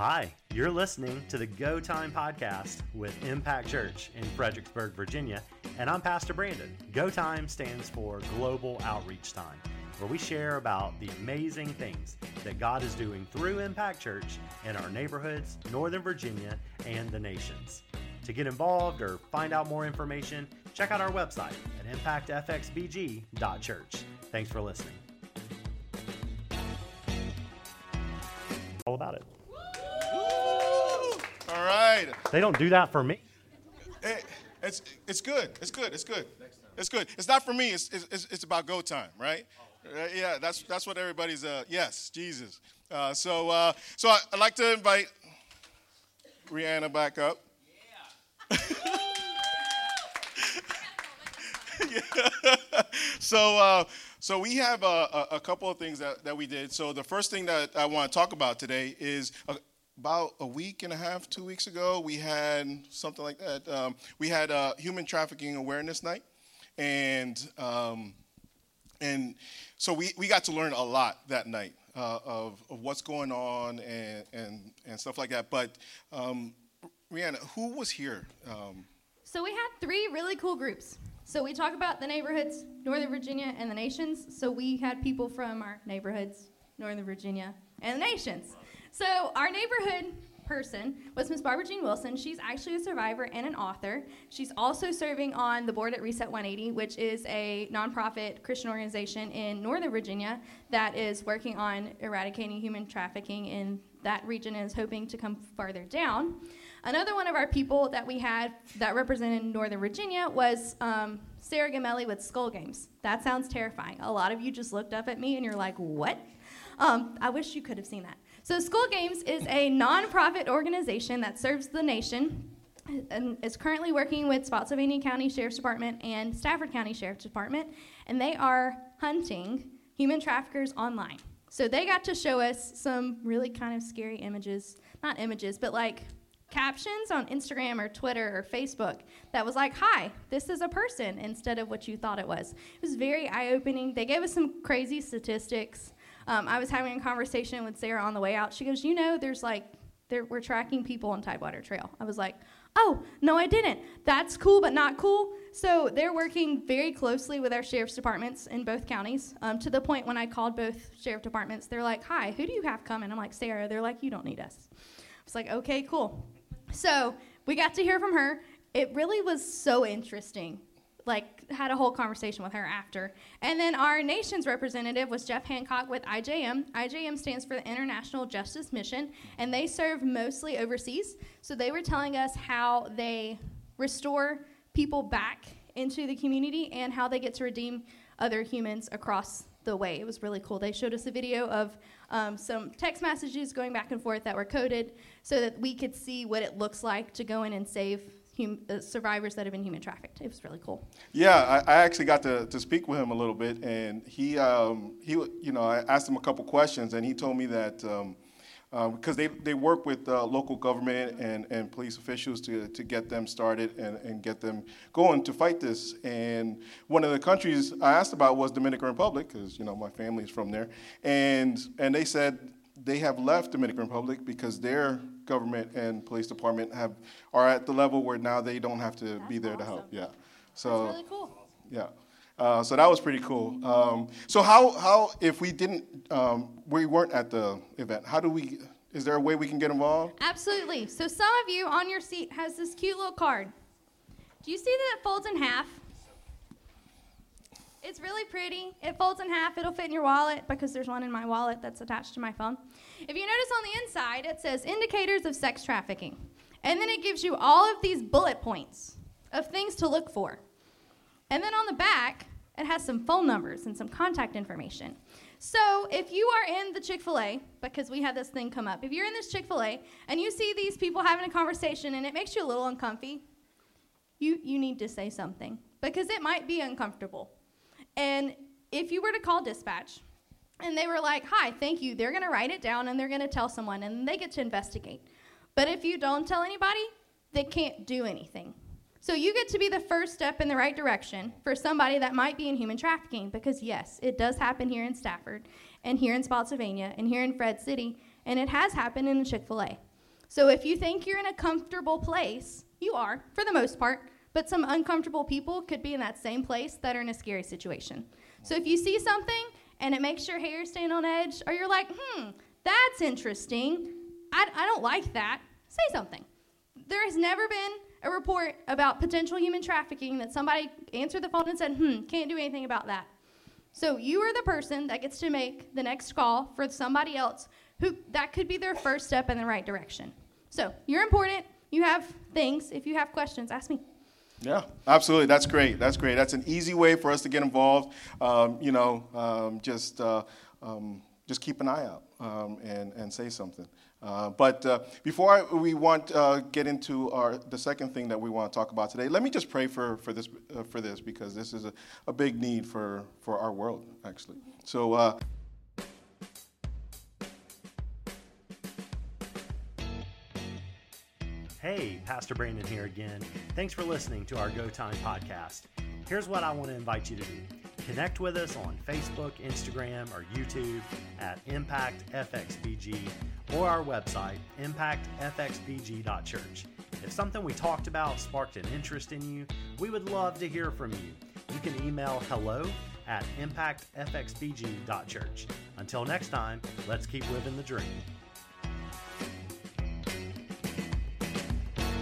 Hi, you're listening to the Go Time podcast with Impact Church in Fredericksburg, Virginia, and I'm Pastor Brandon. Go Time stands for Global Outreach Time, where we share about the amazing things that God is doing through Impact Church in our neighborhoods, Northern Virginia, and the nations. To get involved or find out more information, check out our website at impactfxbg.church. Thanks for listening. All about it. All right. They don't do that for me. Hey, it's, it's good. It's good. It's good. It's good. It's not for me. It's, it's, it's about go time, right? Right, Yeah, that's, that's what everybody's, uh, yes, Jesus. Uh, so uh, so I, I'd like to invite Rihanna back up. Yeah. So, uh, so we have a, a, a couple of things that, that we did. So the first thing that I want to talk about today is uh, about a week and a half, two weeks ago, we had something like that. Um, we had a human trafficking awareness night, and um, and so we, we got to learn a lot that night uh, of, of what's going on and, and, and stuff like that. But um, Rihanna, who was here? Um, So we had three really cool groups. So we talk about the neighborhoods, Northern Virginia and the nations. So we had people from our neighborhoods, Northern Virginia and the nations. So our neighborhood person was Miss Barbara Jean Wilson. She's actually a survivor and an author. She's also serving on the board at Reset 180, which is a nonprofit Christian organization in Northern Virginia that is working on eradicating human trafficking in that region and is hoping to come farther down. Another one of our people that we had that represented Northern Virginia was um, Sarah Gamelli with Skull Games. That sounds terrifying. A lot of you just looked up at me and you're like, what? Um, I wish you could have seen that. So, Skull Games is a nonprofit organization that serves the nation and is currently working with Spotsylvania County Sheriff's Department and Stafford County Sheriff's Department, and they are hunting human traffickers online. So they got to show us some really kind of scary images, not images, but like captions on Instagram or Twitter or Facebook that was like, "Hi, this is a person," instead of what you thought it was. It was very eye-opening. They gave us some crazy statistics. Um, I was having a conversation with Sarah on the way out. She goes, "You know, there's like, there, we're tracking people on Tidewater Trail." I was like, "Oh, no, I didn't. That's cool, but not cool." So they're working very closely with our sheriff's departments in both counties. Um, to the point when I called both sheriff departments, they're like, "Hi, who do you have coming?" I'm like, "Sarah." They're like, "You don't need us." I was like, "Okay, cool." So we got to hear from her. It really was so interesting. Like, had a whole conversation with her after. And then our nation's representative was Jeff Hancock with IJM. IJM stands for the International Justice Mission, and they serve mostly overseas. So they were telling us how they restore people back into the community and how they get to redeem other humans across the way. It was really cool. They showed us a video of um, some text messages going back and forth that were coded so that we could see what it looks like to go in and save hum- uh, survivors that have been human trafficked. It was really cool. Yeah, I, I actually got to, to speak with him a little bit, and he, um, he, you know, I asked him a couple questions, and he told me that um, because they, they work with uh, local government and, and police officials to, to get them started and, and get them going to fight this. And one of the countries I asked about was Dominican Republic, because you know my family's from there, and and they said they have left Dominican Republic because their government and police department have are at the level where now they don't have to be there to help. Yeah, so That's really cool. yeah. Uh, so that was pretty cool. Um, so how, how if we didn't um, we weren't at the event, how do we? Is there a way we can get involved? Absolutely. So some of you on your seat has this cute little card. Do you see that it folds in half? It's really pretty. It folds in half. It'll fit in your wallet because there's one in my wallet that's attached to my phone. If you notice on the inside, it says indicators of sex trafficking. And then it gives you all of these bullet points of things to look for. And then on the back, it has some phone numbers and some contact information. So if you are in the Chick fil A, because we had this thing come up, if you're in this Chick fil A and you see these people having a conversation and it makes you a little uncomfy, you, you need to say something because it might be uncomfortable. And if you were to call dispatch and they were like, hi, thank you, they're going to write it down and they're going to tell someone and they get to investigate. But if you don't tell anybody, they can't do anything. So you get to be the first step in the right direction for somebody that might be in human trafficking because yes, it does happen here in Stafford and here in Spotsylvania and here in Fred City and it has happened in the Chick-fil-A. So if you think you're in a comfortable place, you are, for the most part, but some uncomfortable people could be in that same place that are in a scary situation. So if you see something and it makes your hair stand on edge, or you're like, hmm, that's interesting, I, I don't like that, say something. There has never been a report about potential human trafficking that somebody answered the phone and said, hmm, can't do anything about that. So you are the person that gets to make the next call for somebody else who that could be their first step in the right direction. So you're important. You have things. If you have questions, ask me. Yeah, absolutely. That's great. That's great. That's an easy way for us to get involved. Um, you know, um, just uh, um, just keep an eye out um, and and say something. Uh, but uh, before I, we want uh, get into our the second thing that we want to talk about today, let me just pray for for this uh, for this because this is a, a big need for for our world actually. So. Hey, Pastor Brandon here again. Thanks for listening to our Go Time podcast. Here's what I want to invite you to do connect with us on Facebook, Instagram, or YouTube at ImpactFXBG or our website, impactfxbg.church. If something we talked about sparked an interest in you, we would love to hear from you. You can email hello at impactfxbg.church. Until next time, let's keep living the dream.